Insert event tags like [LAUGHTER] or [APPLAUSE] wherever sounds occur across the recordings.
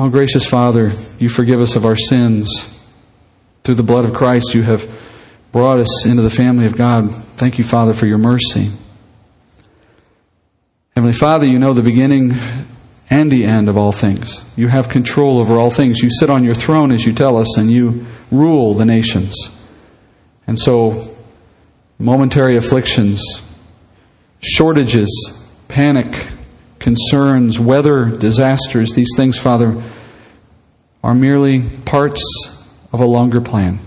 Oh, gracious Father, you forgive us of our sins. Through the blood of Christ, you have brought us into the family of God. Thank you, Father, for your mercy. Heavenly Father, you know the beginning and the end of all things. You have control over all things. You sit on your throne, as you tell us, and you rule the nations. And so, momentary afflictions, shortages, panic, concerns, weather, disasters, these things, Father, are merely parts of a longer plan,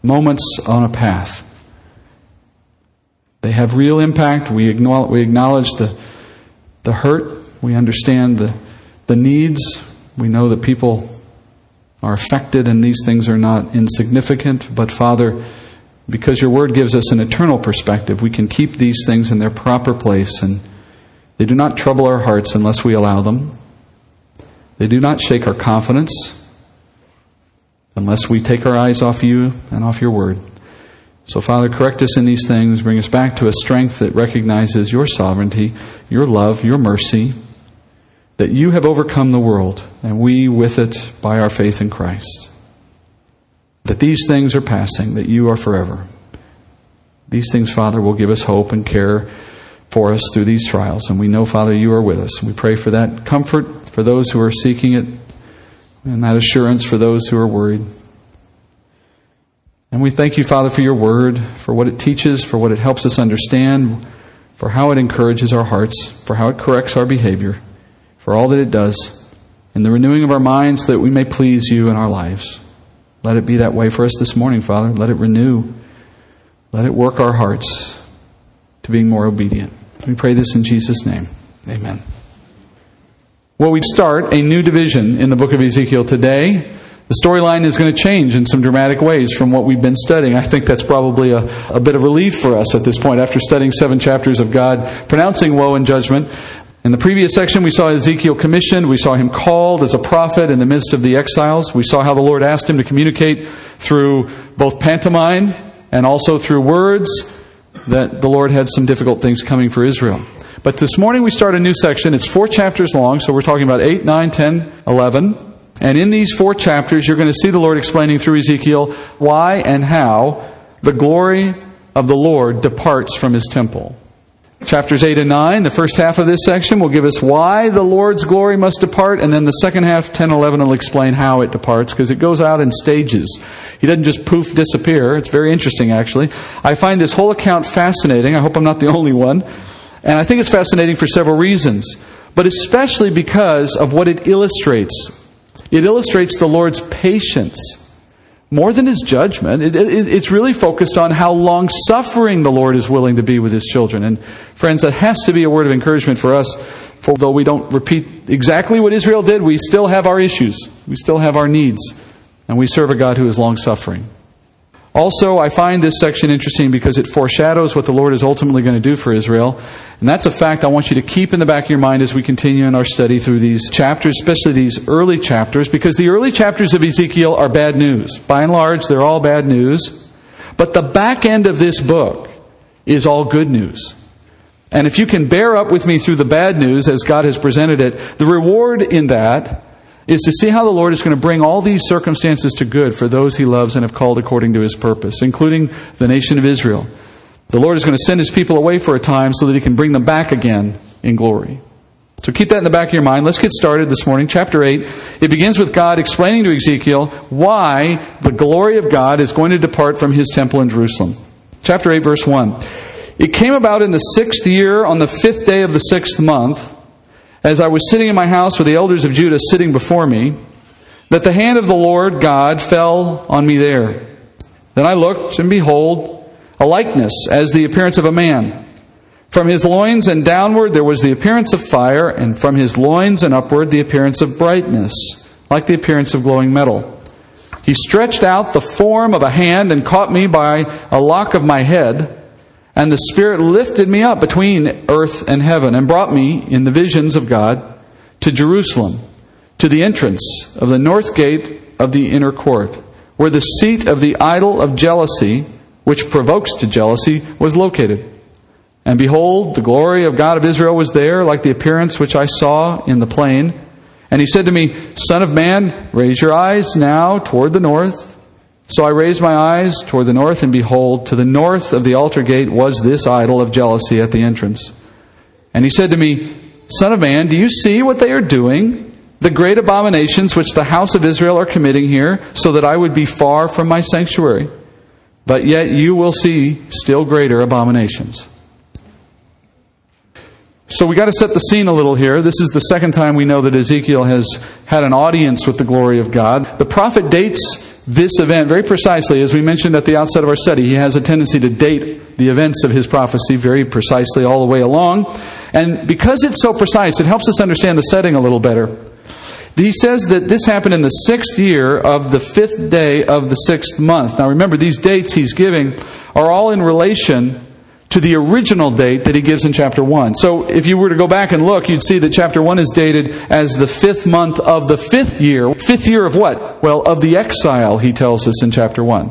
moments on a path. They have real impact. We acknowledge, we acknowledge the, the hurt. We understand the, the needs. We know that people are affected, and these things are not insignificant. But, Father, because your word gives us an eternal perspective, we can keep these things in their proper place, and they do not trouble our hearts unless we allow them. They do not shake our confidence unless we take our eyes off you and off your word. So, Father, correct us in these things. Bring us back to a strength that recognizes your sovereignty, your love, your mercy, that you have overcome the world, and we with it by our faith in Christ. That these things are passing, that you are forever. These things, Father, will give us hope and care for us through these trials. And we know, Father, you are with us. We pray for that comfort for those who are seeking it and that assurance for those who are worried. And we thank you, Father, for your word, for what it teaches, for what it helps us understand, for how it encourages our hearts, for how it corrects our behavior, for all that it does, in the renewing of our minds that we may please you in our lives. Let it be that way for us this morning, Father. Let it renew. Let it work our hearts to being more obedient. We pray this in Jesus' name. Amen. Well, we start a new division in the book of Ezekiel today. The storyline is going to change in some dramatic ways from what we've been studying. I think that's probably a, a bit of relief for us at this point after studying seven chapters of God pronouncing woe and judgment. In the previous section, we saw Ezekiel commissioned. We saw him called as a prophet in the midst of the exiles. We saw how the Lord asked him to communicate through both pantomime and also through words that the Lord had some difficult things coming for Israel. But this morning we start a new section. It's four chapters long, so we're talking about 8, 9, 10, 11. And in these four chapters, you're going to see the Lord explaining through Ezekiel why and how the glory of the Lord departs from his temple. Chapters 8 and 9, the first half of this section will give us why the Lord's glory must depart, and then the second half, 10 11, will explain how it departs, because it goes out in stages. He doesn't just poof disappear. It's very interesting, actually. I find this whole account fascinating. I hope I'm not the [LAUGHS] only one. And I think it's fascinating for several reasons, but especially because of what it illustrates. It illustrates the Lord's patience more than his judgment. It, it, it's really focused on how long suffering the Lord is willing to be with his children. And friends, that has to be a word of encouragement for us. For though we don't repeat exactly what Israel did, we still have our issues. We still have our needs. And we serve a God who is long suffering. Also, I find this section interesting because it foreshadows what the Lord is ultimately going to do for Israel. And that's a fact I want you to keep in the back of your mind as we continue in our study through these chapters, especially these early chapters, because the early chapters of Ezekiel are bad news. By and large, they're all bad news. But the back end of this book is all good news. And if you can bear up with me through the bad news as God has presented it, the reward in that is to see how the Lord is going to bring all these circumstances to good for those he loves and have called according to his purpose, including the nation of Israel. The Lord is going to send his people away for a time so that he can bring them back again in glory. So keep that in the back of your mind. Let's get started this morning. Chapter 8. It begins with God explaining to Ezekiel why the glory of God is going to depart from his temple in Jerusalem. Chapter 8, verse 1. It came about in the sixth year, on the fifth day of the sixth month, as I was sitting in my house with the elders of Judah sitting before me, that the hand of the Lord God fell on me there. Then I looked, and behold, a likeness as the appearance of a man. From his loins and downward there was the appearance of fire, and from his loins and upward the appearance of brightness, like the appearance of glowing metal. He stretched out the form of a hand and caught me by a lock of my head. And the Spirit lifted me up between earth and heaven and brought me, in the visions of God, to Jerusalem, to the entrance of the north gate of the inner court, where the seat of the idol of jealousy, which provokes to jealousy, was located. And behold, the glory of God of Israel was there, like the appearance which I saw in the plain. And he said to me, Son of man, raise your eyes now toward the north. So I raised my eyes toward the north, and behold, to the north of the altar gate was this idol of jealousy at the entrance. And he said to me, Son of man, do you see what they are doing? The great abominations which the house of Israel are committing here, so that I would be far from my sanctuary. But yet you will see still greater abominations. So we got to set the scene a little here. This is the second time we know that Ezekiel has had an audience with the glory of God. The prophet dates this event very precisely. As we mentioned at the outset of our study, he has a tendency to date the events of his prophecy very precisely all the way along. And because it's so precise, it helps us understand the setting a little better. He says that this happened in the sixth year of the fifth day of the sixth month. Now remember, these dates he's giving are all in relation to the original date that he gives in chapter 1. So if you were to go back and look, you'd see that chapter 1 is dated as the fifth month of the fifth year. Fifth year of what? Well, of the exile, he tells us in chapter 1.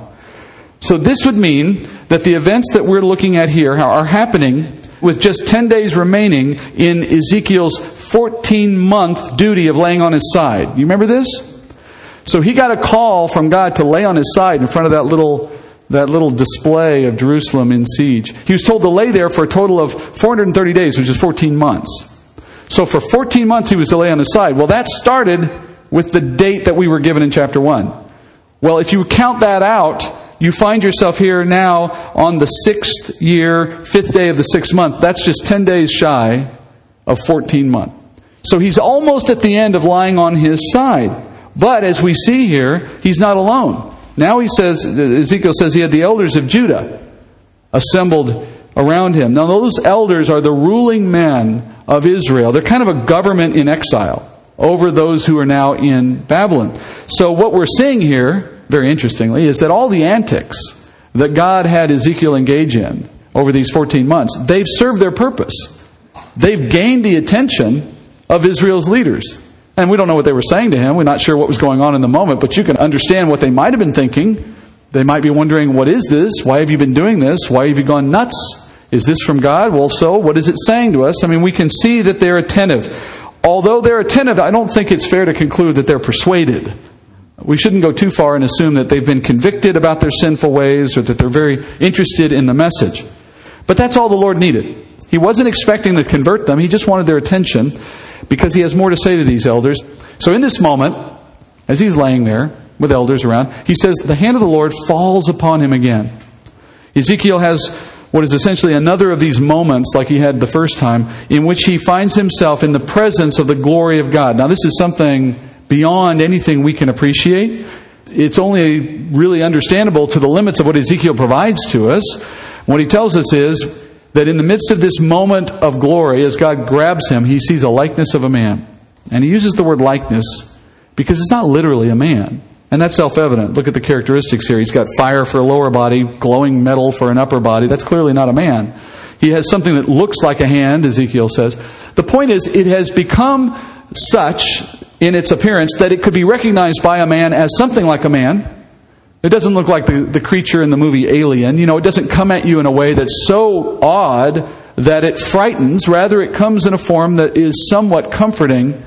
So this would mean that the events that we're looking at here are happening with just 10 days remaining in Ezekiel's 14 month duty of laying on his side. You remember this? So he got a call from God to lay on his side in front of that little that little display of Jerusalem in siege. He was told to lay there for a total of 430 days, which is 14 months. So for 14 months he was to lay on his side. Well, that started with the date that we were given in chapter 1. Well, if you count that out, you find yourself here now on the sixth year, fifth day of the sixth month. That's just 10 days shy of 14 months. So he's almost at the end of lying on his side. But as we see here, he's not alone. Now he says, Ezekiel says he had the elders of Judah assembled around him. Now, those elders are the ruling men of Israel. They're kind of a government in exile over those who are now in Babylon. So, what we're seeing here, very interestingly, is that all the antics that God had Ezekiel engage in over these 14 months, they've served their purpose. They've gained the attention of Israel's leaders. And we don't know what they were saying to him. We're not sure what was going on in the moment, but you can understand what they might have been thinking. They might be wondering, What is this? Why have you been doing this? Why have you gone nuts? Is this from God? Well, so what is it saying to us? I mean, we can see that they're attentive. Although they're attentive, I don't think it's fair to conclude that they're persuaded. We shouldn't go too far and assume that they've been convicted about their sinful ways or that they're very interested in the message. But that's all the Lord needed. He wasn't expecting to convert them, He just wanted their attention because he has more to say to these elders. So in this moment, as he's laying there with elders around, he says, The hand of the Lord falls upon him again. Ezekiel has what is essentially another of these moments, like he had the first time, in which he finds himself in the presence of the glory of God. Now, this is something beyond anything we can appreciate. It's only really understandable to the limits of what Ezekiel provides to us. What he tells us is that in the midst of this moment of glory, as God grabs him, he sees a likeness of a man. And he uses the word likeness because it's not literally a man. And that's self evident. Look at the characteristics here. He's got fire for a lower body, glowing metal for an upper body. That's clearly not a man. He has something that looks like a hand, Ezekiel says. The point is, it has become such in its appearance that it could be recognized by a man as something like a man, it doesn't look like the, the creature in the movie Alien. You know, it doesn't come at you in a way that's so odd that it frightens. Rather, it comes in a form that is somewhat comforting.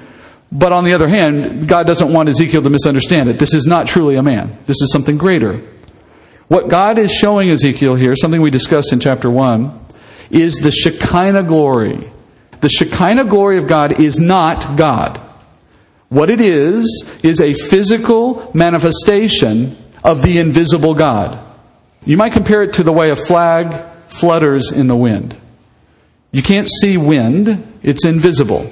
But on the other hand, God doesn't want Ezekiel to misunderstand it. This is not truly a man, this is something greater. What God is showing Ezekiel here, something we discussed in chapter 1, is the Shekinah glory. The Shekinah glory of God is not God. What it is, is a physical manifestation of the invisible God. You might compare it to the way a flag flutters in the wind. You can't see wind, it's invisible.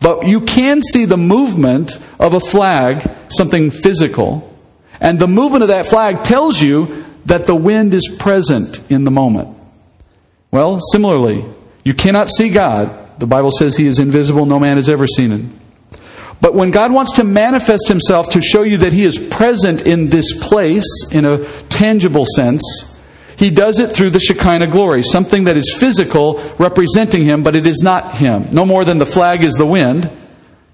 But you can see the movement of a flag, something physical, and the movement of that flag tells you that the wind is present in the moment. Well, similarly, you cannot see God. The Bible says he is invisible, no man has ever seen him. But when God wants to manifest himself to show you that he is present in this place in a tangible sense, he does it through the Shekinah glory, something that is physical representing him, but it is not him. No more than the flag is the wind,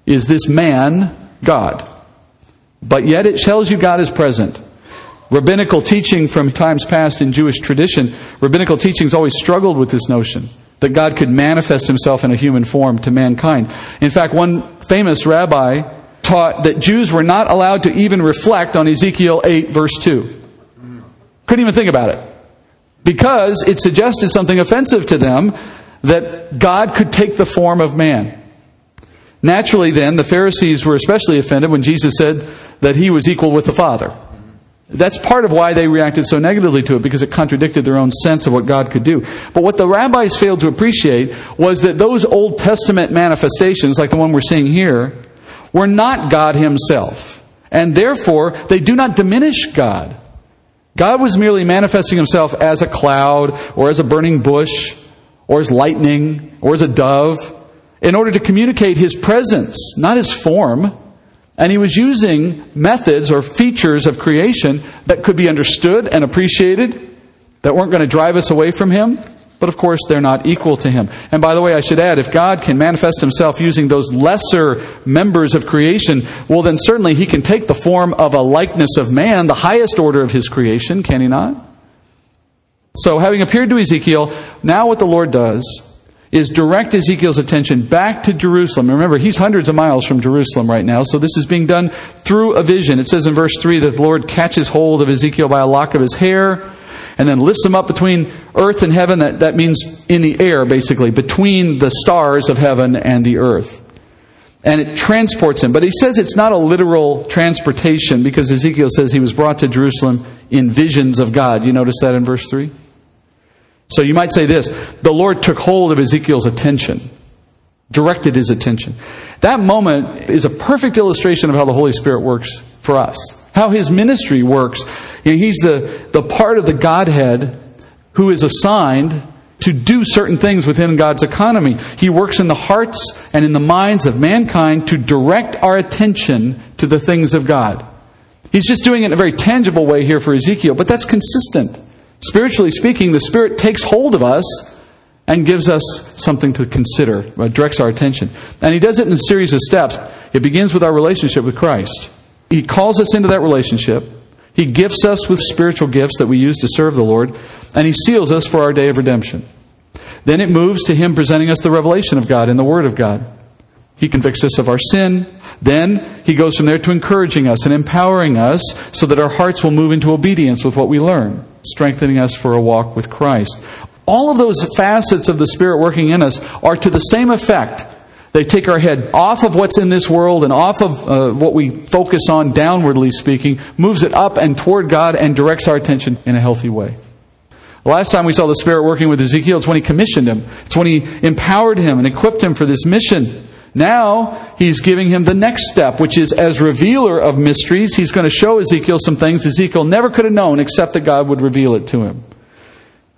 is this man God. But yet it tells you God is present. Rabbinical teaching from times past in Jewish tradition, rabbinical teachings always struggled with this notion that God could manifest himself in a human form to mankind. In fact, one famous rabbi taught that Jews were not allowed to even reflect on Ezekiel 8, verse 2. Couldn't even think about it. Because it suggested something offensive to them that God could take the form of man. Naturally, then, the Pharisees were especially offended when Jesus said that he was equal with the Father. That's part of why they reacted so negatively to it, because it contradicted their own sense of what God could do. But what the rabbis failed to appreciate was that those Old Testament manifestations, like the one we're seeing here, were not God Himself. And therefore, they do not diminish God. God was merely manifesting Himself as a cloud, or as a burning bush, or as lightning, or as a dove, in order to communicate His presence, not His form. And he was using methods or features of creation that could be understood and appreciated, that weren't going to drive us away from him. But of course, they're not equal to him. And by the way, I should add, if God can manifest himself using those lesser members of creation, well, then certainly he can take the form of a likeness of man, the highest order of his creation, can he not? So, having appeared to Ezekiel, now what the Lord does is direct Ezekiel's attention back to Jerusalem. Remember, he's hundreds of miles from Jerusalem right now, so this is being done through a vision. It says in verse 3 that the Lord catches hold of Ezekiel by a lock of his hair and then lifts him up between earth and heaven. That, that means in the air, basically, between the stars of heaven and the earth. And it transports him. But he says it's not a literal transportation because Ezekiel says he was brought to Jerusalem in visions of God. You notice that in verse 3? So you might say this the Lord took hold of Ezekiel's attention, directed his attention. That moment is a perfect illustration of how the Holy Spirit works for us, how his ministry works. He's the, the part of the Godhead who is assigned to do certain things within God's economy. He works in the hearts and in the minds of mankind to direct our attention to the things of God. He's just doing it in a very tangible way here for Ezekiel, but that's consistent. Spiritually speaking, the Spirit takes hold of us and gives us something to consider, uh, directs our attention. And He does it in a series of steps. It begins with our relationship with Christ. He calls us into that relationship. He gifts us with spiritual gifts that we use to serve the Lord, and He seals us for our day of redemption. Then it moves to Him presenting us the revelation of God in the Word of God. He convicts us of our sin. Then he goes from there to encouraging us and empowering us so that our hearts will move into obedience with what we learn strengthening us for a walk with Christ. All of those facets of the Spirit working in us are to the same effect. They take our head off of what's in this world and off of uh, what we focus on, downwardly speaking, moves it up and toward God and directs our attention in a healthy way. The last time we saw the Spirit working with Ezekiel, it's when he commissioned him. It's when he empowered him and equipped him for this mission. Now he's giving him the next step, which is as revealer of mysteries, he's going to show Ezekiel some things Ezekiel never could have known except that God would reveal it to him.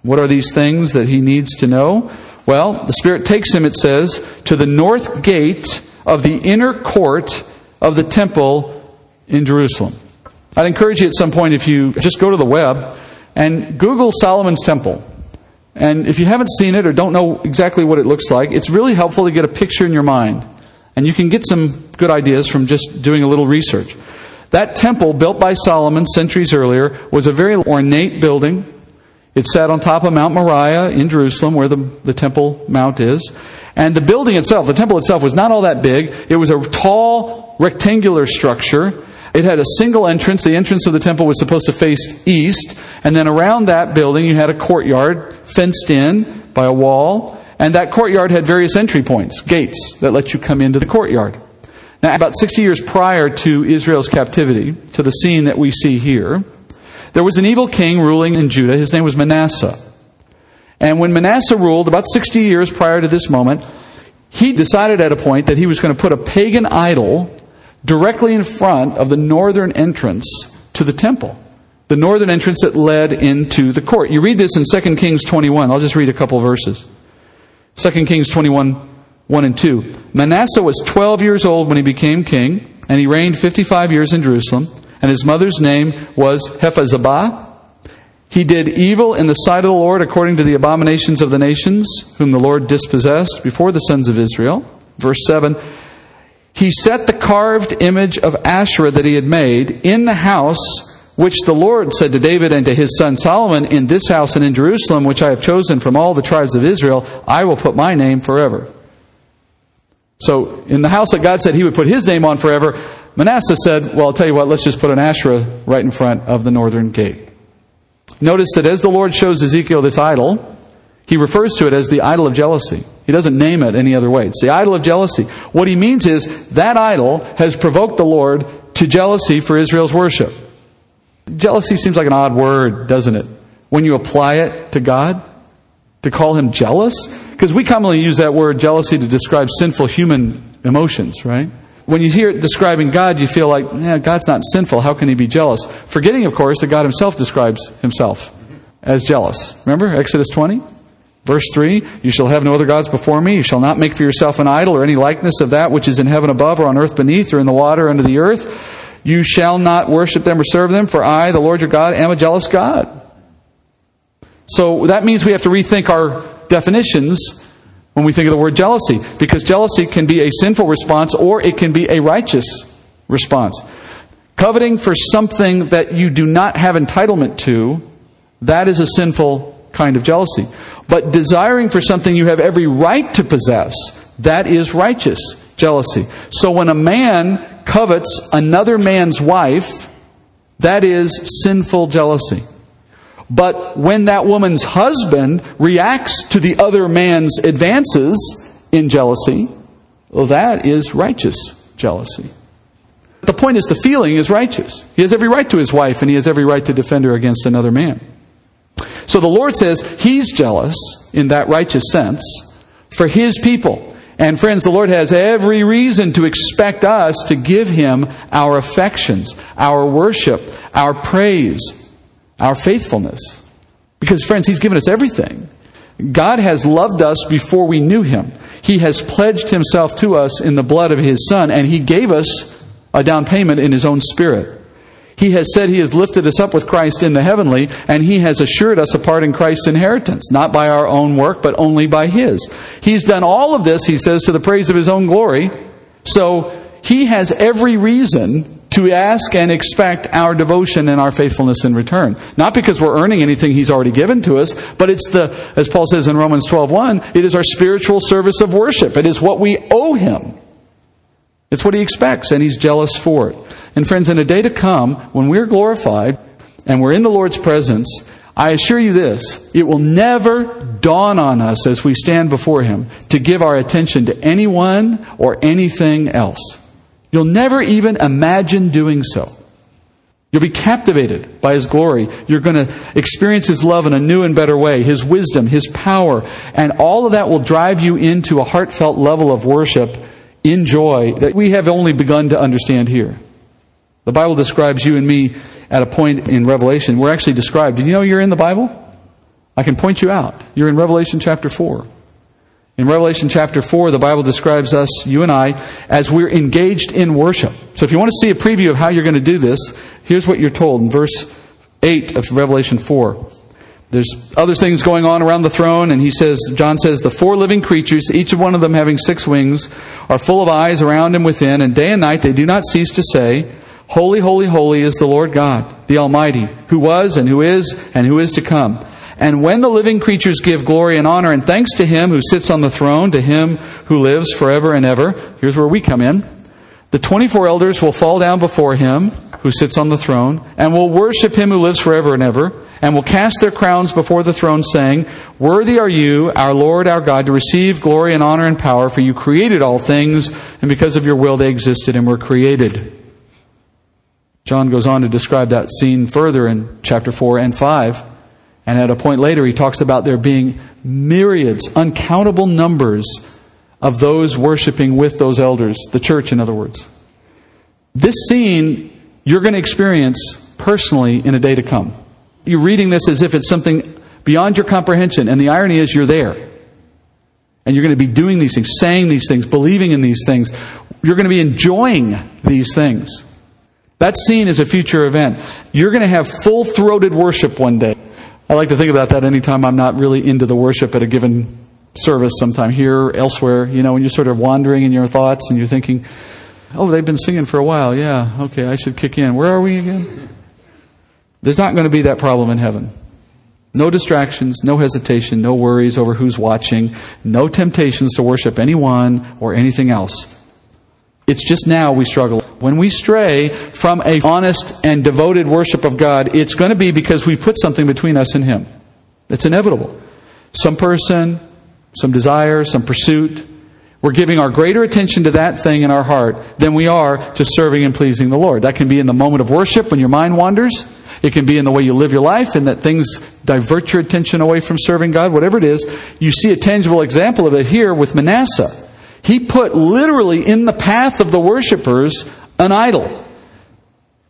What are these things that he needs to know? Well, the Spirit takes him, it says, to the north gate of the inner court of the temple in Jerusalem. I'd encourage you at some point if you just go to the web and Google Solomon's Temple. And if you haven't seen it or don't know exactly what it looks like, it's really helpful to get a picture in your mind. And you can get some good ideas from just doing a little research. That temple, built by Solomon centuries earlier, was a very ornate building. It sat on top of Mount Moriah in Jerusalem, where the, the Temple Mount is. And the building itself, the temple itself, was not all that big. It was a tall, rectangular structure. It had a single entrance. The entrance of the temple was supposed to face east. And then around that building, you had a courtyard fenced in by a wall. And that courtyard had various entry points, gates that let you come into the courtyard. Now, about 60 years prior to Israel's captivity, to the scene that we see here, there was an evil king ruling in Judah. His name was Manasseh. And when Manasseh ruled, about 60 years prior to this moment, he decided at a point that he was going to put a pagan idol directly in front of the northern entrance to the temple. The northern entrance that led into the court. You read this in 2 Kings 21. I'll just read a couple verses. 2 Kings 21, 1 and 2. Manasseh was 12 years old when he became king, and he reigned 55 years in Jerusalem, and his mother's name was Hephzibah. He did evil in the sight of the Lord according to the abominations of the nations, whom the Lord dispossessed before the sons of Israel. Verse 7 he set the carved image of Asherah that he had made in the house which the Lord said to David and to his son Solomon, In this house and in Jerusalem, which I have chosen from all the tribes of Israel, I will put my name forever. So, in the house that God said he would put his name on forever, Manasseh said, Well, I'll tell you what, let's just put an Asherah right in front of the northern gate. Notice that as the Lord shows Ezekiel this idol, he refers to it as the idol of jealousy. He doesn't name it any other way. It's the idol of jealousy. What he means is that idol has provoked the Lord to jealousy for Israel's worship. Jealousy seems like an odd word, doesn't it? When you apply it to God, to call him jealous? Because we commonly use that word jealousy to describe sinful human emotions, right? When you hear it describing God, you feel like, God's not sinful. How can he be jealous? Forgetting, of course, that God himself describes himself as jealous. Remember Exodus 20? Verse 3 You shall have no other gods before me. You shall not make for yourself an idol or any likeness of that which is in heaven above or on earth beneath or in the water under the earth. You shall not worship them or serve them, for I, the Lord your God, am a jealous God. So that means we have to rethink our definitions when we think of the word jealousy, because jealousy can be a sinful response or it can be a righteous response. Coveting for something that you do not have entitlement to, that is a sinful kind of jealousy. But desiring for something you have every right to possess, that is righteous jealousy. So when a man covets another man's wife, that is sinful jealousy. But when that woman's husband reacts to the other man's advances in jealousy, well, that is righteous jealousy. The point is, the feeling is righteous. He has every right to his wife, and he has every right to defend her against another man. So the Lord says he's jealous in that righteous sense for his people. And friends, the Lord has every reason to expect us to give him our affections, our worship, our praise, our faithfulness. Because, friends, he's given us everything. God has loved us before we knew him. He has pledged himself to us in the blood of his Son, and he gave us a down payment in his own spirit. He has said He has lifted us up with Christ in the heavenly, and He has assured us a part in Christ's inheritance, not by our own work, but only by His. He's done all of this, He says, to the praise of His own glory. So He has every reason to ask and expect our devotion and our faithfulness in return. Not because we're earning anything He's already given to us, but it's the, as Paul says in Romans 12.1, it is our spiritual service of worship. It is what we owe Him. It's what He expects, and He's jealous for it. And friends, in a day to come, when we're glorified and we're in the Lord's presence, I assure you this, it will never dawn on us as we stand before Him to give our attention to anyone or anything else. You'll never even imagine doing so. You'll be captivated by His glory. You're going to experience His love in a new and better way, His wisdom, His power, and all of that will drive you into a heartfelt level of worship in joy that we have only begun to understand here. The Bible describes you and me at a point in Revelation. We're actually described. Did you know you're in the Bible? I can point you out. You're in Revelation chapter 4. In Revelation chapter 4, the Bible describes us, you and I, as we're engaged in worship. So if you want to see a preview of how you're going to do this, here's what you're told in verse 8 of Revelation 4. There's other things going on around the throne, and he says, John says, the four living creatures, each one of them having six wings, are full of eyes around and within, and day and night they do not cease to say, Holy, holy, holy is the Lord God, the Almighty, who was and who is and who is to come. And when the living creatures give glory and honor and thanks to Him who sits on the throne, to Him who lives forever and ever, here's where we come in. The 24 elders will fall down before Him who sits on the throne and will worship Him who lives forever and ever and will cast their crowns before the throne saying, Worthy are you, our Lord, our God, to receive glory and honor and power, for you created all things, and because of your will they existed and were created. John goes on to describe that scene further in chapter 4 and 5. And at a point later, he talks about there being myriads, uncountable numbers of those worshiping with those elders, the church, in other words. This scene you're going to experience personally in a day to come. You're reading this as if it's something beyond your comprehension, and the irony is you're there. And you're going to be doing these things, saying these things, believing in these things. You're going to be enjoying these things. That scene is a future event. You're going to have full throated worship one day. I like to think about that anytime I'm not really into the worship at a given service, sometime here, elsewhere, you know, when you're sort of wandering in your thoughts and you're thinking, oh, they've been singing for a while. Yeah, okay, I should kick in. Where are we again? There's not going to be that problem in heaven. No distractions, no hesitation, no worries over who's watching, no temptations to worship anyone or anything else. It's just now we struggle. When we stray from a honest and devoted worship of God, it's going to be because we've put something between us and Him. It's inevitable. Some person, some desire, some pursuit. We're giving our greater attention to that thing in our heart than we are to serving and pleasing the Lord. That can be in the moment of worship when your mind wanders. It can be in the way you live your life and that things divert your attention away from serving God, whatever it is. You see a tangible example of it here with Manasseh. He put literally in the path of the worshippers an idol.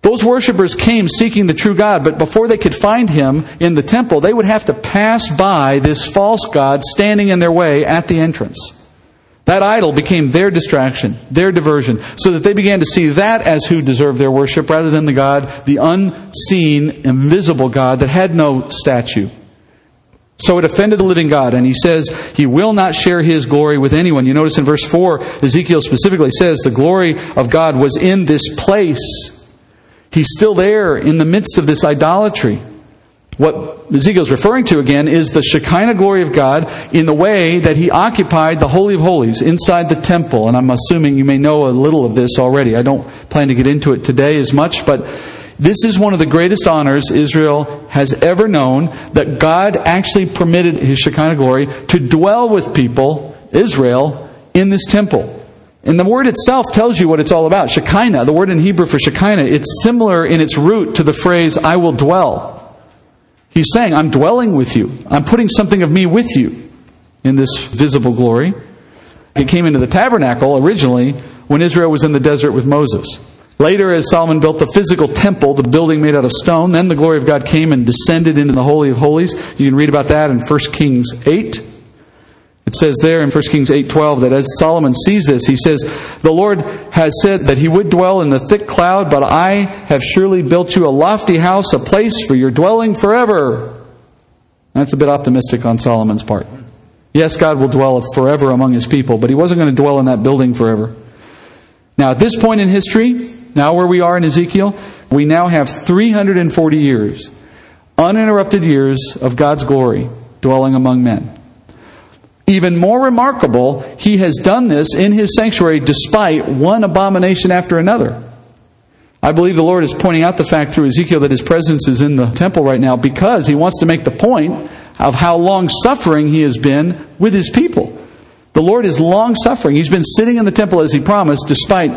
Those worshippers came seeking the true God, but before they could find him in the temple, they would have to pass by this false God standing in their way at the entrance. That idol became their distraction, their diversion, so that they began to see that as who deserved their worship rather than the God, the unseen, invisible God that had no statue. So it offended the living God, and he says he will not share his glory with anyone. You notice in verse 4, Ezekiel specifically says the glory of God was in this place. He's still there in the midst of this idolatry. What Ezekiel's referring to again is the Shekinah glory of God in the way that he occupied the Holy of Holies inside the temple. And I'm assuming you may know a little of this already. I don't plan to get into it today as much, but this is one of the greatest honors Israel has ever known that God actually permitted his Shekinah glory to dwell with people, Israel, in this temple. And the word itself tells you what it's all about. Shekinah, the word in Hebrew for Shekinah, it's similar in its root to the phrase, I will dwell. He's saying, I'm dwelling with you. I'm putting something of me with you in this visible glory. It came into the tabernacle originally when Israel was in the desert with Moses. Later, as Solomon built the physical temple, the building made out of stone, then the glory of God came and descended into the Holy of Holies. You can read about that in 1 Kings 8. It says there in 1 Kings 8:12 that as Solomon sees this, he says, "The Lord has said that he would dwell in the thick cloud, but I have surely built you a lofty house, a place for your dwelling forever." That's a bit optimistic on Solomon's part. Yes, God will dwell forever among his people, but he wasn't going to dwell in that building forever. Now, at this point in history, now where we are in Ezekiel, we now have 340 years, uninterrupted years of God's glory dwelling among men. Even more remarkable, he has done this in his sanctuary despite one abomination after another. I believe the Lord is pointing out the fact through Ezekiel that his presence is in the temple right now because he wants to make the point of how long suffering he has been with his people. The Lord is long suffering. He's been sitting in the temple as he promised despite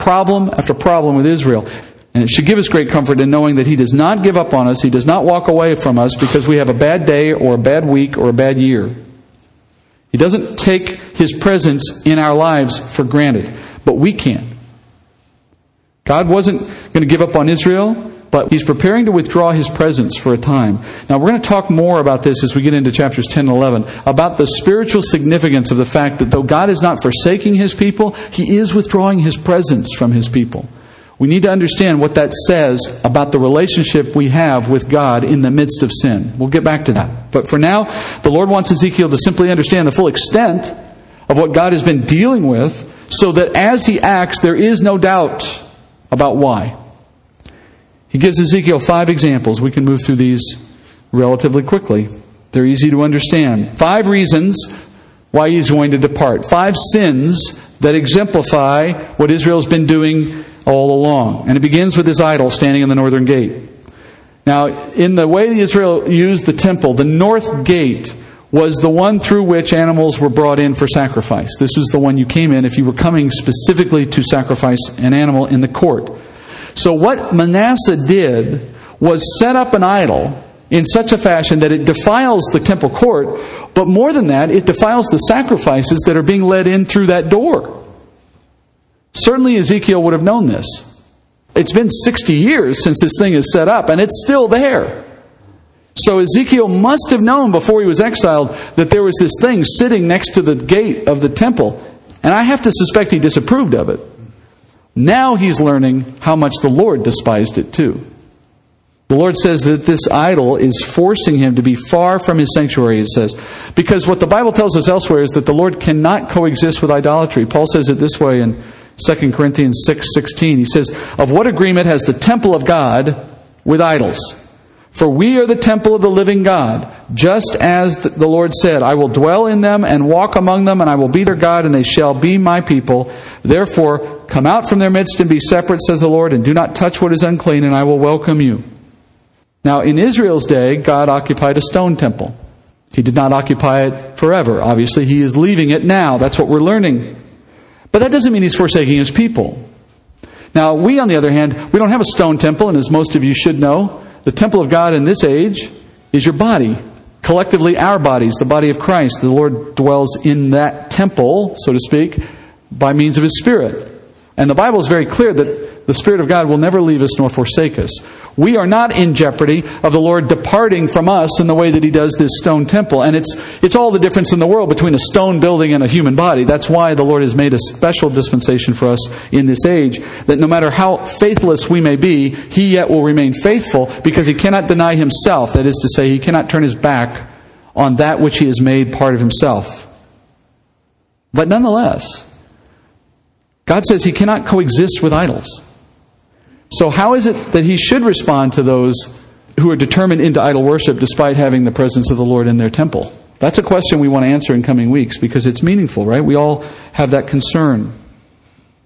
problem after problem with Israel. And it should give us great comfort in knowing that He does not give up on us. He does not walk away from us because we have a bad day or a bad week or a bad year. He doesn't take His presence in our lives for granted, but we can. God wasn't going to give up on Israel, but He's preparing to withdraw His presence for a time. Now, we're going to talk more about this as we get into chapters 10 and 11, about the spiritual significance of the fact that though God is not forsaking His people, He is withdrawing His presence from His people. We need to understand what that says about the relationship we have with God in the midst of sin. We'll get back to that. But for now, the Lord wants Ezekiel to simply understand the full extent of what God has been dealing with so that as he acts, there is no doubt about why. He gives Ezekiel five examples. We can move through these relatively quickly. They're easy to understand. Five reasons why he's going to depart. Five sins that exemplify what Israel's been doing all along. And it begins with this idol standing in the northern gate. Now, in the way Israel used the temple, the north gate was the one through which animals were brought in for sacrifice. This was the one you came in if you were coming specifically to sacrifice an animal in the court. So, what Manasseh did was set up an idol in such a fashion that it defiles the temple court, but more than that, it defiles the sacrifices that are being led in through that door. Certainly Ezekiel would have known this. It's been 60 years since this thing is set up, and it's still there. So Ezekiel must have known before he was exiled that there was this thing sitting next to the gate of the temple, and I have to suspect he disapproved of it. Now he's learning how much the Lord despised it too. The Lord says that this idol is forcing him to be far from his sanctuary, it says. Because what the Bible tells us elsewhere is that the Lord cannot coexist with idolatry. Paul says it this way in 2 Corinthians 6 16. He says, Of what agreement has the temple of God with idols? For we are the temple of the living God, just as the Lord said, I will dwell in them and walk among them, and I will be their God, and they shall be my people. Therefore, come out from their midst and be separate, says the Lord, and do not touch what is unclean, and I will welcome you. Now, in Israel's day, God occupied a stone temple. He did not occupy it forever. Obviously, He is leaving it now. That's what we're learning. But that doesn't mean He's forsaking His people. Now, we, on the other hand, we don't have a stone temple, and as most of you should know, the temple of God in this age is your body. Collectively, our bodies, the body of Christ. The Lord dwells in that temple, so to speak, by means of His Spirit. And the Bible is very clear that the Spirit of God will never leave us nor forsake us. We are not in jeopardy of the Lord departing from us in the way that He does this stone temple. And it's, it's all the difference in the world between a stone building and a human body. That's why the Lord has made a special dispensation for us in this age, that no matter how faithless we may be, He yet will remain faithful because He cannot deny Himself. That is to say, He cannot turn His back on that which He has made part of Himself. But nonetheless, God says He cannot coexist with idols. So, how is it that he should respond to those who are determined into idol worship despite having the presence of the Lord in their temple? That's a question we want to answer in coming weeks because it's meaningful, right? We all have that concern.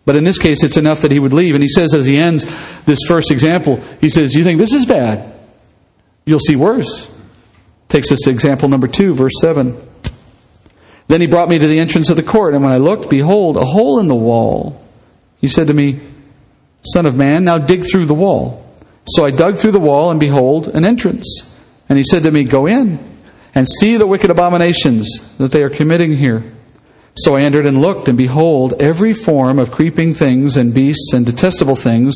But in this case, it's enough that he would leave. And he says, as he ends this first example, he says, You think this is bad? You'll see worse. Takes us to example number two, verse 7. Then he brought me to the entrance of the court, and when I looked, behold, a hole in the wall. He said to me, Son of man, now dig through the wall. So I dug through the wall, and behold, an entrance. And he said to me, Go in and see the wicked abominations that they are committing here. So I entered and looked, and behold, every form of creeping things and beasts and detestable things,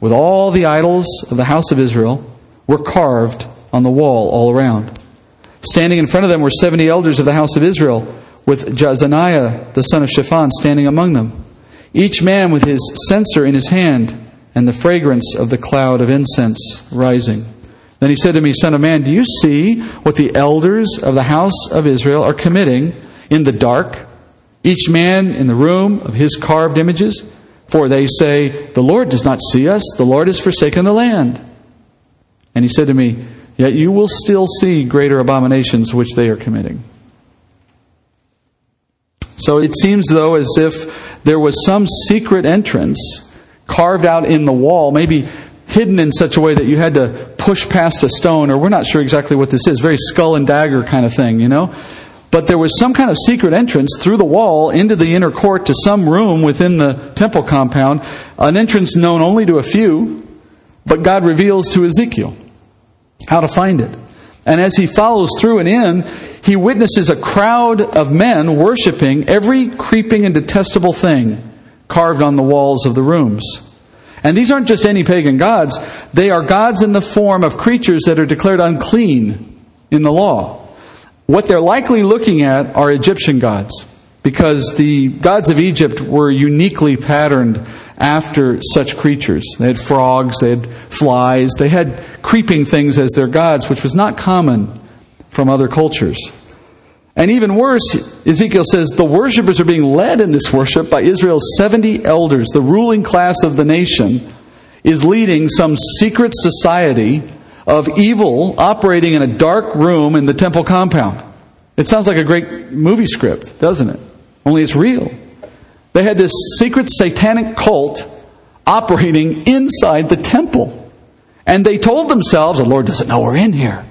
with all the idols of the house of Israel, were carved on the wall all around. Standing in front of them were seventy elders of the house of Israel, with Jaazaniah the son of Shaphan standing among them each man with his censer in his hand, and the fragrance of the cloud of incense rising. Then he said to me, Son of man, do you see what the elders of the house of Israel are committing in the dark, each man in the room of his carved images? For they say, The Lord does not see us, the Lord has forsaken the land. And he said to me, Yet you will still see greater abominations which they are committing. So it seems, though, as if there was some secret entrance carved out in the wall, maybe hidden in such a way that you had to push past a stone, or we're not sure exactly what this is, very skull and dagger kind of thing, you know? But there was some kind of secret entrance through the wall into the inner court to some room within the temple compound, an entrance known only to a few, but God reveals to Ezekiel how to find it. And as he follows through and in, he witnesses a crowd of men worshiping every creeping and detestable thing carved on the walls of the rooms. And these aren't just any pagan gods, they are gods in the form of creatures that are declared unclean in the law. What they're likely looking at are Egyptian gods, because the gods of Egypt were uniquely patterned after such creatures. They had frogs, they had flies, they had creeping things as their gods, which was not common from other cultures. And even worse, Ezekiel says the worshippers are being led in this worship by Israel's 70 elders. The ruling class of the nation is leading some secret society of evil operating in a dark room in the temple compound. It sounds like a great movie script, doesn't it? Only it's real. They had this secret satanic cult operating inside the temple. And they told themselves, the Lord doesn't know we're in here.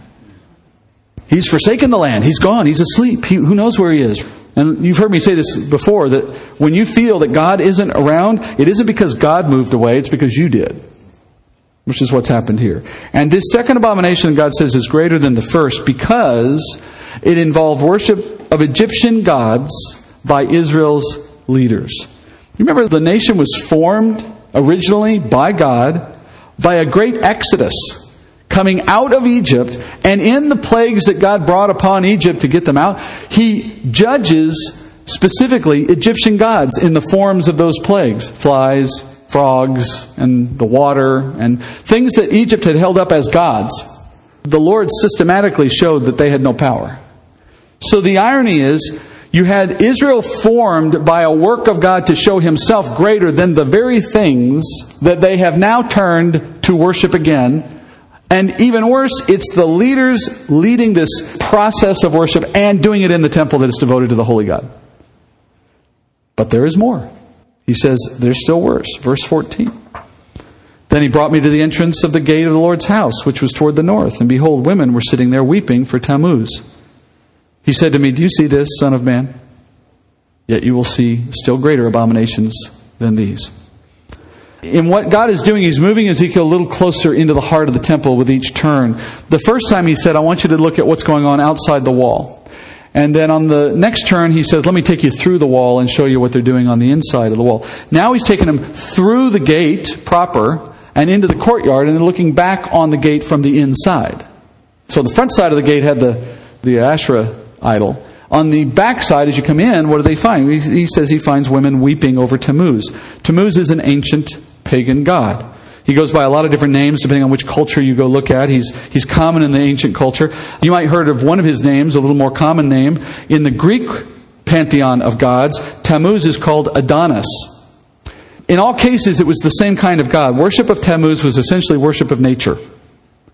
He's forsaken the land. He's gone. He's asleep. He, who knows where he is? And you've heard me say this before that when you feel that God isn't around, it isn't because God moved away, it's because you did. Which is what's happened here. And this second abomination, God says, is greater than the first because it involved worship of Egyptian gods by Israel's leaders. Remember the nation was formed originally by God by a great exodus coming out of Egypt, and in the plagues that God brought upon Egypt to get them out, he judges specifically Egyptian gods in the forms of those plagues flies, frogs, and the water, and things that Egypt had held up as gods. The Lord systematically showed that they had no power. So the irony is, you had Israel formed by a work of God to show himself greater than the very things that they have now turned to worship again And even worse, it's the leaders leading this process of worship and doing it in the temple that is devoted to the holy God. But there is more. He says there's still worse. Verse 14. Then he brought me to the entrance of the gate of the Lord's house, which was toward the north, and behold, women were sitting there weeping for Tammuz. He said to me, Do you see this, Son of Man? Yet you will see still greater abominations than these. In what God is doing, He's moving Ezekiel a little closer into the heart of the temple with each turn. The first time He said, I want you to look at what's going on outside the wall. And then on the next turn, he says, Let me take you through the wall and show you what they're doing on the inside of the wall. Now he's taking them through the gate proper and into the courtyard and then looking back on the gate from the inside. So the front side of the gate had the, the Asherah idol. On the backside, as you come in, what do they find? He, he says he finds women weeping over Tammuz. Tammuz is an ancient pagan god. He goes by a lot of different names depending on which culture you go look at. He's, he's common in the ancient culture. You might heard of one of his names, a little more common name. In the Greek pantheon of gods, Tammuz is called Adonis. In all cases, it was the same kind of God. Worship of Tammuz was essentially worship of nature.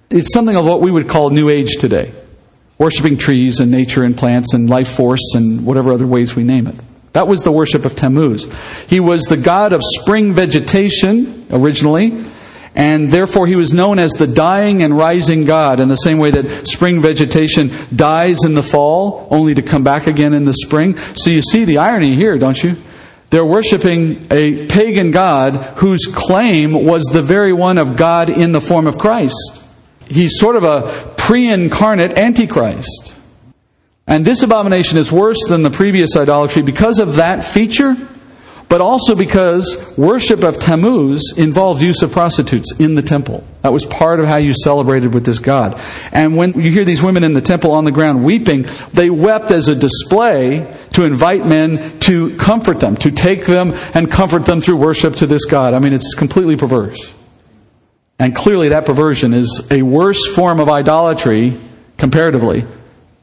It's something of what we would call New Age today. Worshipping trees and nature and plants and life force and whatever other ways we name it. That was the worship of Tammuz. He was the god of spring vegetation originally, and therefore he was known as the dying and rising God in the same way that spring vegetation dies in the fall only to come back again in the spring. So you see the irony here, don't you? They're worshiping a pagan God whose claim was the very one of God in the form of Christ. He's sort of a pre incarnate Antichrist. And this abomination is worse than the previous idolatry because of that feature, but also because worship of Tammuz involved use of prostitutes in the temple. That was part of how you celebrated with this god. And when you hear these women in the temple on the ground weeping, they wept as a display to invite men to comfort them, to take them and comfort them through worship to this god. I mean, it's completely perverse. And clearly, that perversion is a worse form of idolatry, comparatively,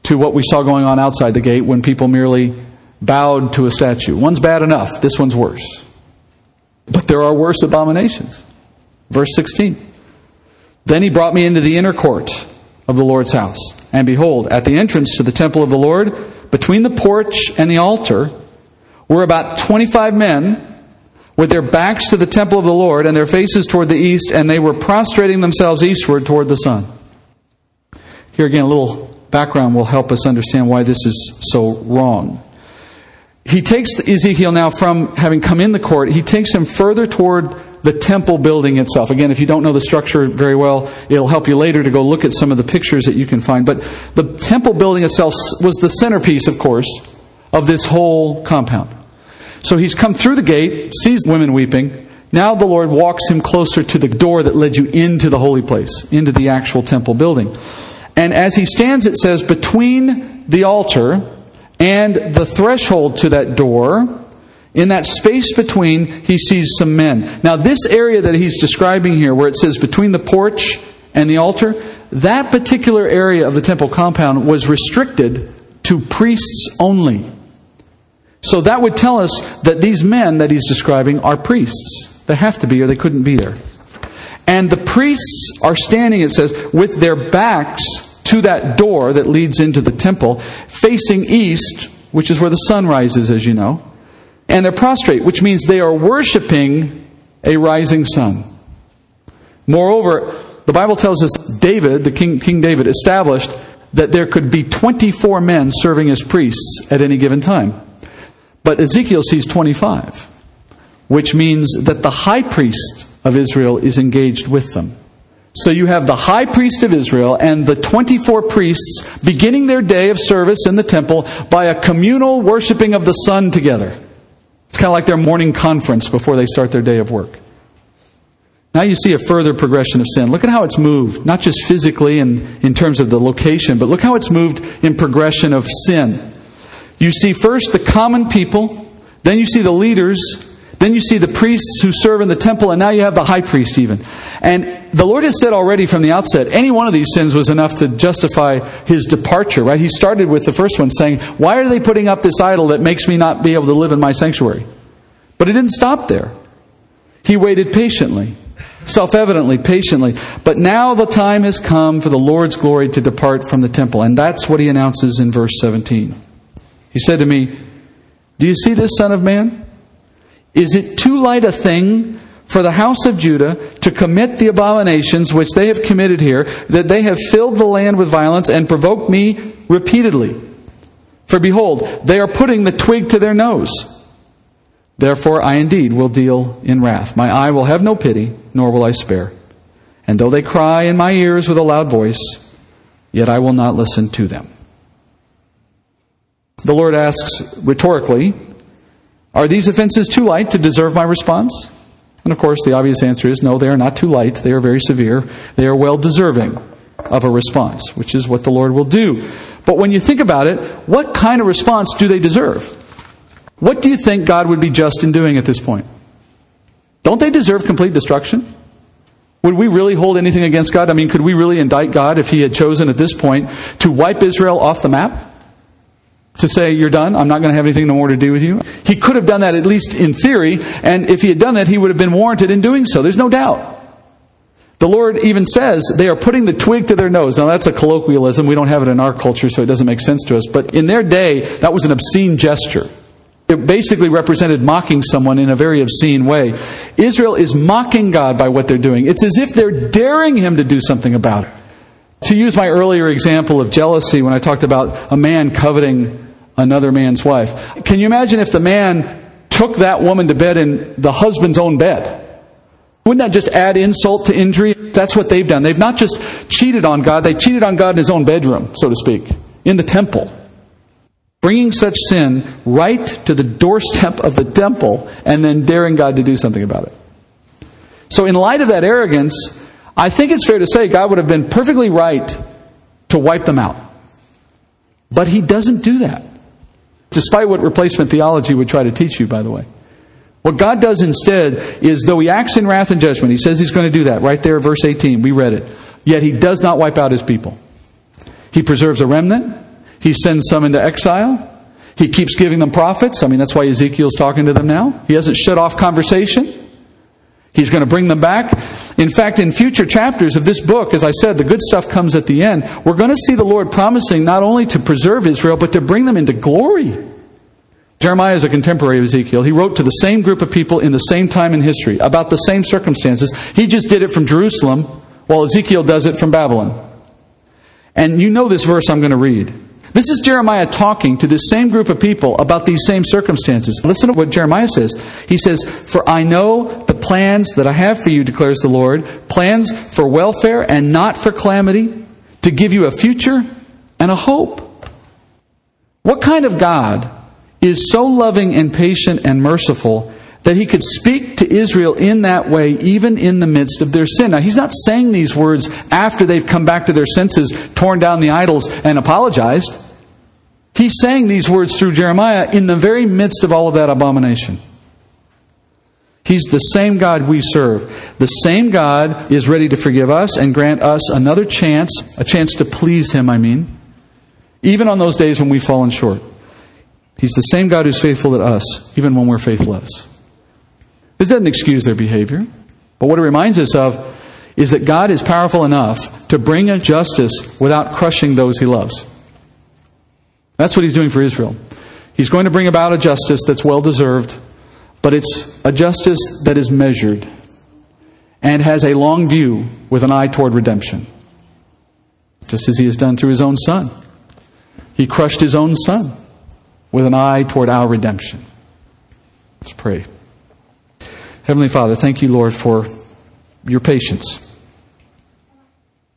to what we saw going on outside the gate when people merely bowed to a statue. One's bad enough, this one's worse. But there are worse abominations. Verse 16. Then he brought me into the inner court of the Lord's house. And behold, at the entrance to the temple of the Lord, between the porch and the altar, were about 25 men with their backs to the temple of the Lord and their faces toward the east, and they were prostrating themselves eastward toward the sun. Here again, a little background will help us understand why this is so wrong. He takes Ezekiel now from having come in the court, he takes him further toward the temple building itself. Again, if you don't know the structure very well, it'll help you later to go look at some of the pictures that you can find. But the temple building itself was the centerpiece, of course, of this whole compound. So he's come through the gate, sees women weeping. Now the Lord walks him closer to the door that led you into the holy place, into the actual temple building. And as he stands, it says, between the altar and the threshold to that door, in that space between, he sees some men. Now, this area that he's describing here, where it says between the porch and the altar, that particular area of the temple compound was restricted to priests only. So that would tell us that these men that he's describing are priests. They have to be, or they couldn't be there. And the priests are standing, it says, with their backs to that door that leads into the temple, facing east, which is where the sun rises, as you know. And they're prostrate, which means they are worshiping a rising sun. Moreover, the Bible tells us David, the King, King David, established that there could be 24 men serving as priests at any given time. But Ezekiel sees 25, which means that the high priest of Israel is engaged with them. So you have the high priest of Israel and the 24 priests beginning their day of service in the temple by a communal worshiping of the sun together. It's kind of like their morning conference before they start their day of work. Now you see a further progression of sin. Look at how it's moved, not just physically and in terms of the location, but look how it's moved in progression of sin. You see first the common people, then you see the leaders, then you see the priests who serve in the temple, and now you have the high priest even. And the Lord has said already from the outset, any one of these sins was enough to justify his departure, right? He started with the first one saying, Why are they putting up this idol that makes me not be able to live in my sanctuary? But it didn't stop there. He waited patiently. self evidently, patiently. But now the time has come for the Lord's glory to depart from the temple. And that's what he announces in verse 17. He said to me, Do you see this, Son of Man? Is it too light a thing for the house of Judah to commit the abominations which they have committed here, that they have filled the land with violence and provoked me repeatedly? For behold, they are putting the twig to their nose. Therefore, I indeed will deal in wrath. My eye will have no pity, nor will I spare. And though they cry in my ears with a loud voice, yet I will not listen to them. The Lord asks rhetorically, Are these offenses too light to deserve my response? And of course, the obvious answer is no, they are not too light. They are very severe. They are well deserving of a response, which is what the Lord will do. But when you think about it, what kind of response do they deserve? What do you think God would be just in doing at this point? Don't they deserve complete destruction? Would we really hold anything against God? I mean, could we really indict God if He had chosen at this point to wipe Israel off the map? To say, you're done, I'm not going to have anything more to do with you? He could have done that at least in theory, and if he had done that, he would have been warranted in doing so. There's no doubt. The Lord even says they are putting the twig to their nose. Now, that's a colloquialism. We don't have it in our culture, so it doesn't make sense to us. But in their day, that was an obscene gesture. It basically represented mocking someone in a very obscene way. Israel is mocking God by what they're doing. It's as if they're daring Him to do something about it. To use my earlier example of jealousy when I talked about a man coveting another man's wife, can you imagine if the man took that woman to bed in the husband's own bed? Wouldn't that just add insult to injury? That's what they've done. They've not just cheated on God, they cheated on God in his own bedroom, so to speak, in the temple bringing such sin right to the doorstep of the temple and then daring God to do something about it. So, in light of that arrogance, I think it's fair to say God would have been perfectly right to wipe them out. But He doesn't do that, despite what replacement theology would try to teach you, by the way. What God does instead is, though He acts in wrath and judgment, He says He's going to do that. Right there, verse 18, we read it. Yet He does not wipe out His people. He preserves a remnant. He sends some into exile. He keeps giving them prophets. I mean, that's why Ezekiel's talking to them now. He hasn't shut off conversation. He's going to bring them back. In fact, in future chapters of this book, as I said, the good stuff comes at the end. We're going to see the Lord promising not only to preserve Israel, but to bring them into glory. Jeremiah is a contemporary of Ezekiel. He wrote to the same group of people in the same time in history, about the same circumstances. He just did it from Jerusalem, while Ezekiel does it from Babylon. And you know this verse I'm going to read. This is Jeremiah talking to this same group of people about these same circumstances. Listen to what Jeremiah says. He says, For I know the plans that I have for you, declares the Lord plans for welfare and not for calamity, to give you a future and a hope. What kind of God is so loving and patient and merciful that he could speak to Israel in that way, even in the midst of their sin. Now, he's not saying these words after they've come back to their senses, torn down the idols, and apologized. He's saying these words through Jeremiah in the very midst of all of that abomination. He's the same God we serve. The same God is ready to forgive us and grant us another chance, a chance to please Him, I mean, even on those days when we've fallen short. He's the same God who's faithful to us, even when we're faithless. This doesn't excuse their behavior. But what it reminds us of is that God is powerful enough to bring a justice without crushing those he loves. That's what he's doing for Israel. He's going to bring about a justice that's well deserved, but it's a justice that is measured and has a long view with an eye toward redemption, just as he has done through his own son. He crushed his own son with an eye toward our redemption. Let's pray. Heavenly Father, thank you, Lord, for your patience.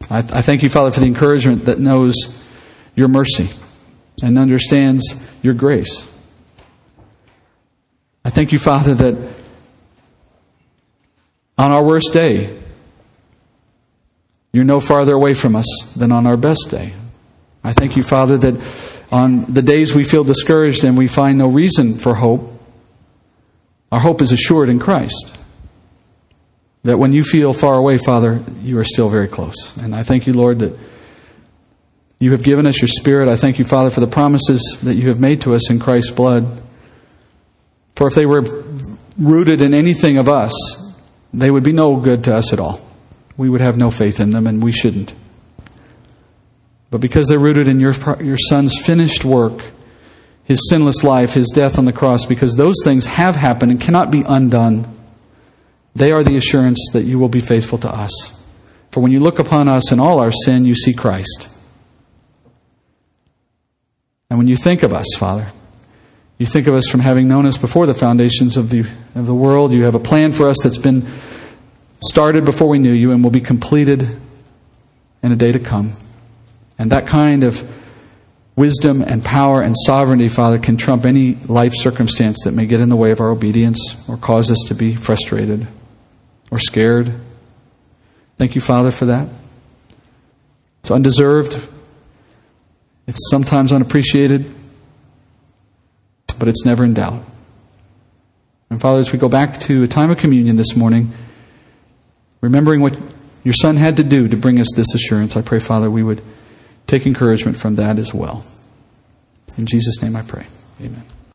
I, I thank you, Father, for the encouragement that knows your mercy and understands your grace. I thank you, Father, that on our worst day, you're no farther away from us than on our best day. I thank you, Father, that on the days we feel discouraged and we find no reason for hope, our hope is assured in Christ. That when you feel far away, Father, you are still very close. And I thank you, Lord, that you have given us your Spirit. I thank you, Father, for the promises that you have made to us in Christ's blood. For if they were rooted in anything of us, they would be no good to us at all. We would have no faith in them, and we shouldn't. But because they're rooted in your, your Son's finished work, His sinless life, His death on the cross, because those things have happened and cannot be undone, they are the assurance that you will be faithful to us. For when you look upon us in all our sin, you see Christ. And when you think of us, Father, you think of us from having known us before the foundations of the, of the world. You have a plan for us that's been started before we knew you and will be completed in a day to come. And that kind of wisdom and power and sovereignty, Father, can trump any life circumstance that may get in the way of our obedience or cause us to be frustrated or scared. Thank you, Father, for that. It's undeserved. It's sometimes unappreciated, but it's never in doubt. And Father, as we go back to a time of communion this morning, remembering what your Son had to do to bring us this assurance, I pray, Father, we would take encouragement from that as well. In Jesus' name I pray. Amen.